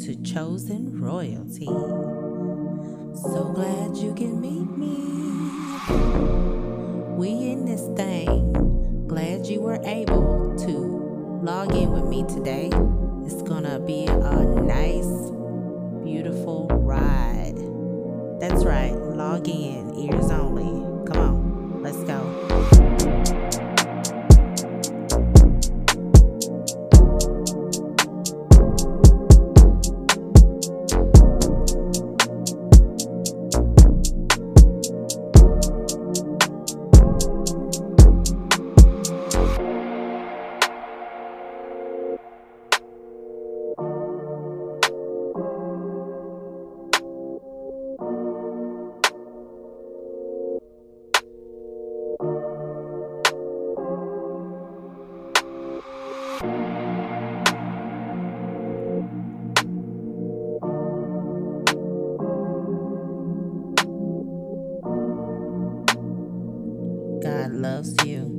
to Chosen Royalty. So glad you can meet me. We in this thing. Glad you were able to log in with me today. It's gonna be a nice, beautiful ride. That's right, log in, ears only. God loves you.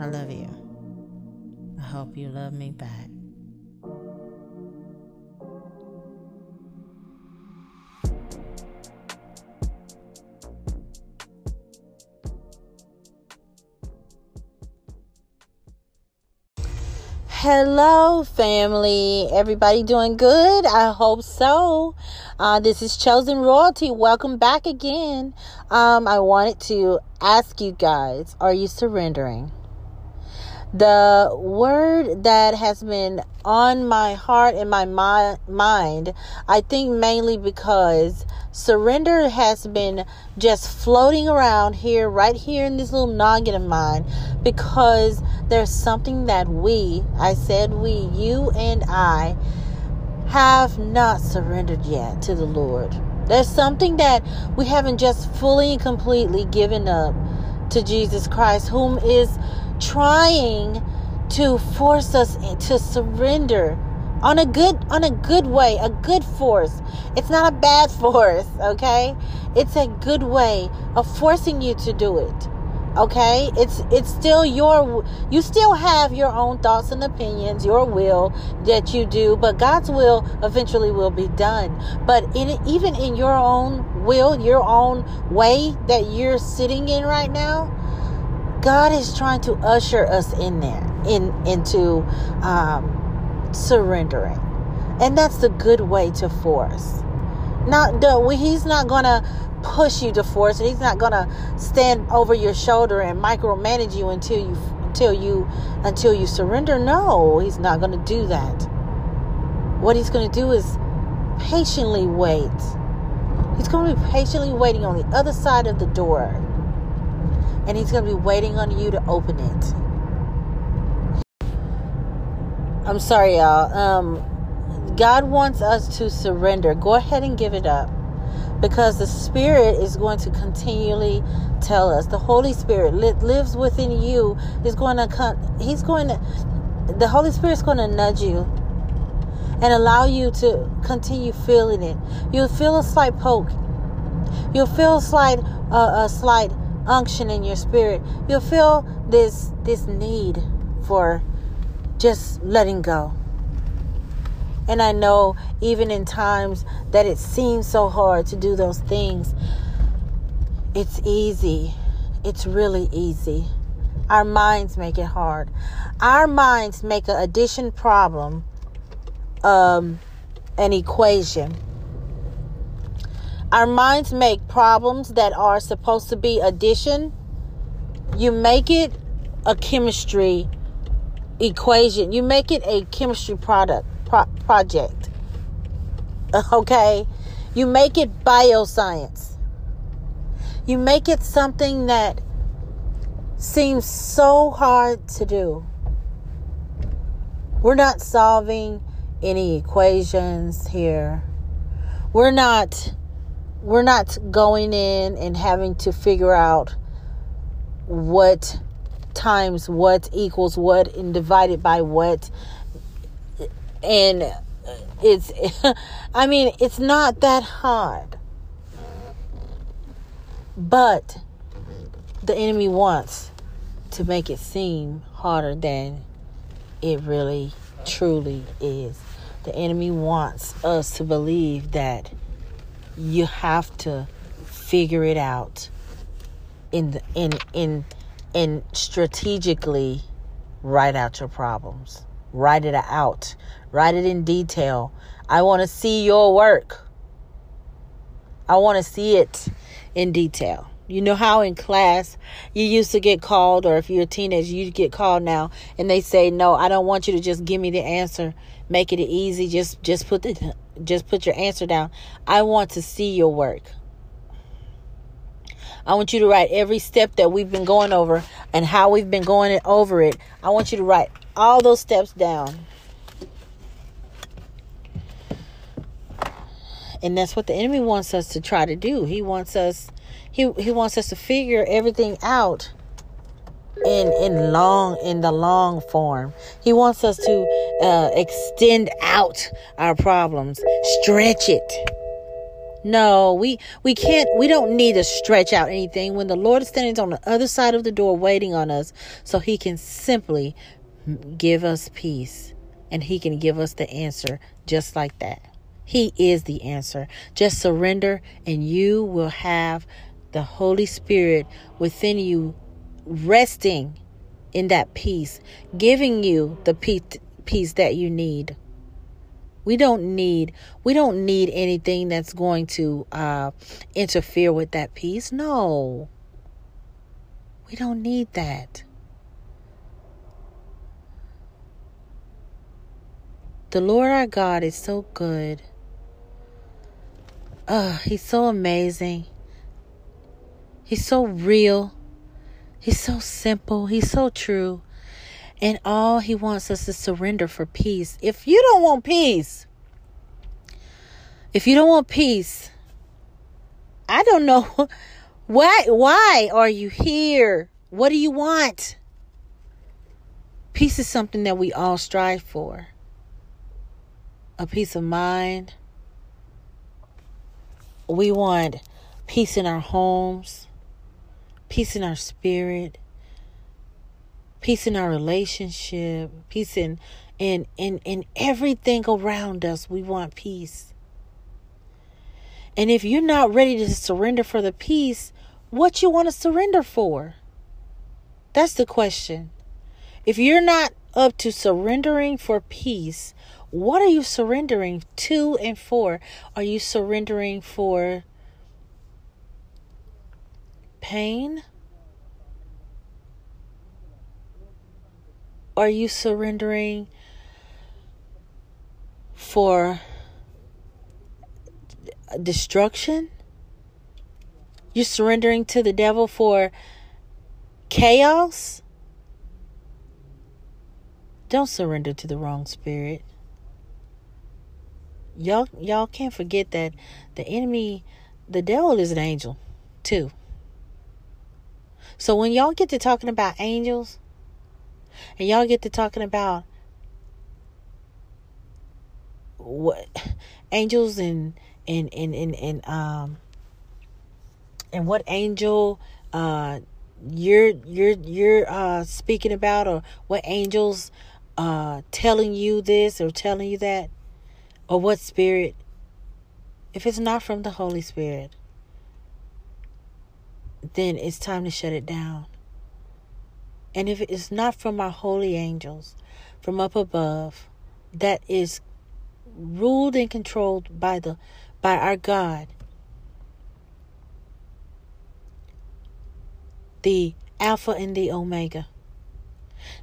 I love you. I hope you love me back. Hello, family. Everybody doing good? I hope so. Uh, this is Chosen Royalty. Welcome back again. Um, I wanted to ask you guys are you surrendering? The word that has been on my heart and my mi- mind, I think mainly because surrender has been just floating around here, right here in this little noggin of mine, because there's something that we, I said we, you and I, have not surrendered yet to the Lord. There's something that we haven't just fully and completely given up to Jesus Christ, whom is trying to force us to surrender on a good on a good way a good force. It's not a bad force okay? It's a good way of forcing you to do it okay? It's it's still your you still have your own thoughts and opinions your will that you do but god's will eventually will be done. But in even in your own will your own way that you're sitting in right now god is trying to usher us in there in into um surrendering and that's the good way to force not the he's not gonna push you to force and He's not gonna stand over your shoulder and micromanage you until you until you until you surrender. No, he's not gonna do that. What he's gonna do is patiently wait. He's gonna be patiently waiting on the other side of the door. And he's gonna be waiting on you to open it. I'm sorry, y'all. Um God wants us to surrender. Go ahead and give it up. because the Spirit is going to continually tell us. The Holy Spirit li- lives within you. Is going to come. He's going to. The Holy Spirit is going to nudge you and allow you to continue feeling it. You'll feel a slight poke. You'll feel a slight, uh, a slight unction in your spirit. You'll feel this this need for just letting go. And I know even in times that it seems so hard to do those things, it's easy. It's really easy. Our minds make it hard. Our minds make an addition problem um, an equation. Our minds make problems that are supposed to be addition. You make it a chemistry equation. You make it a chemistry product pro- project. Okay? You make it bioscience. You make it something that seems so hard to do. We're not solving any equations here. We're not we're not going in and having to figure out what times what equals what and divided by what. And it's i mean it's not that hard. But the enemy wants to make it seem harder than it really truly is. The enemy wants us to believe that you have to figure it out in the, in in in strategically write out your problems. Write it out. Write it in detail. I want to see your work. I want to see it in detail. You know how in class you used to get called or if you're a teenager you get called now and they say no i don't want you to just give me the answer. Make it easy. Just just put the just put your answer down. I want to see your work. I want you to write every step that we've been going over and how we've been going over it. I want you to write all those steps down. And that's what the enemy wants us to try to do. He wants us he he wants us to figure everything out in in long in the long form. He wants us to uh, extend out our problems, stretch it. No, we we can't. We don't need to stretch out anything when the Lord is standing on the other side of the door, waiting on us, so He can simply give us peace, and He can give us the answer just like that. He is the answer. Just surrender, and you will have the Holy Spirit within you resting in that peace, giving you the peace that you need. We don't need we don't need anything that's going to uh, interfere with that peace. No, we don't need that. The Lord our God is so good. Oh, he's so amazing. He's so real. He's so simple. He's so true. And all he wants us to surrender for peace. If you don't want peace, if you don't want peace, I don't know why why are you here? What do you want? Peace is something that we all strive for. A peace of mind. We want peace in our homes peace in our spirit, peace in our relationship, peace in in in, in everything around us. We want peace. And if you're not ready to surrender for the peace, what you want to surrender for? That's the question. If you're not up to surrendering for peace, what are you surrendering to and for? Are you surrendering for pain? Are you surrendering for destruction? You're surrendering to the devil for chaos? Don't surrender to the wrong spirit. y'all y'all can't forget that the enemy, the devil is an angel, too. So when y'all get to talking about angels, and y'all get to talking about what angels and and and and, and um and what angel uh you're you're you're uh speaking about or what angels uh telling you this or telling you that or what spirit if it's not from the holy spirit then it's time to shut it down. And if it's not from our holy angels from up above that is ruled and controlled by the by our God the Alpha and the Omega,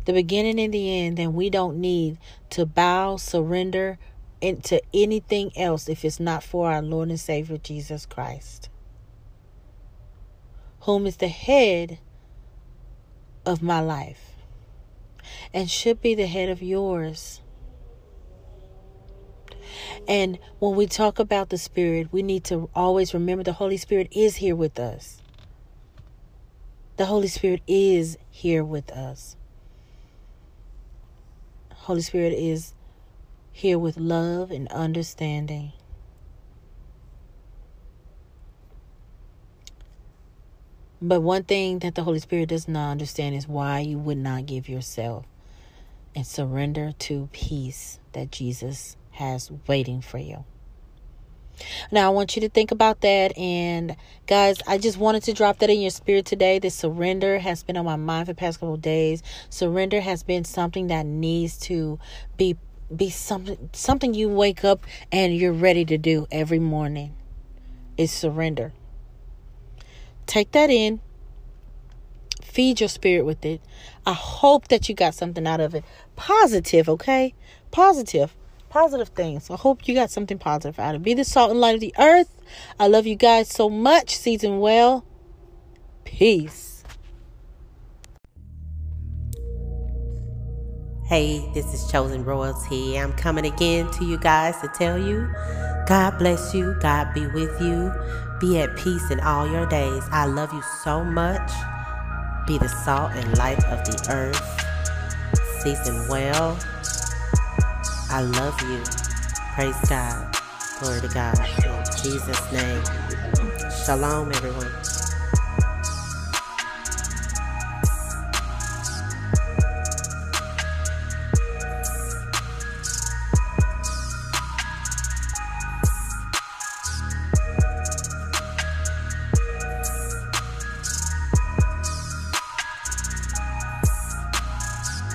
the beginning and the end, then we don't need to bow, surrender into anything else if it's not for our Lord and Savior Jesus Christ, whom is the head of my life and should be the head of yours. And when we talk about the Spirit, we need to always remember the Holy Spirit is here with us. The Holy Spirit is here with us. Holy Spirit is here with love and understanding. But one thing that the Holy Spirit does not understand is why you would not give yourself and surrender to peace that Jesus has waiting for you. Now, I want you to think about that. And guys, I just wanted to drop that in your spirit today. That surrender has been on my mind for the past couple days. Surrender has been something that needs to be be something something you wake up and you're ready to do every morning. Is surrender. Take that in. Feed your spirit with it. I hope that you got something out of it. Positive, okay? Positive positive things. I hope you got something positive out of it. Be the salt and light of the earth. I love you guys so much. Season well. Peace. Hey, this is Chosen Royalty. I'm coming again to you guys to tell you God bless you, God be with you, be at peace in all your days. I love you so much. Be the salt and light of the earth. Season well. I love you. Praise God. Glory to God. In Jesus' name. Shalom, everyone.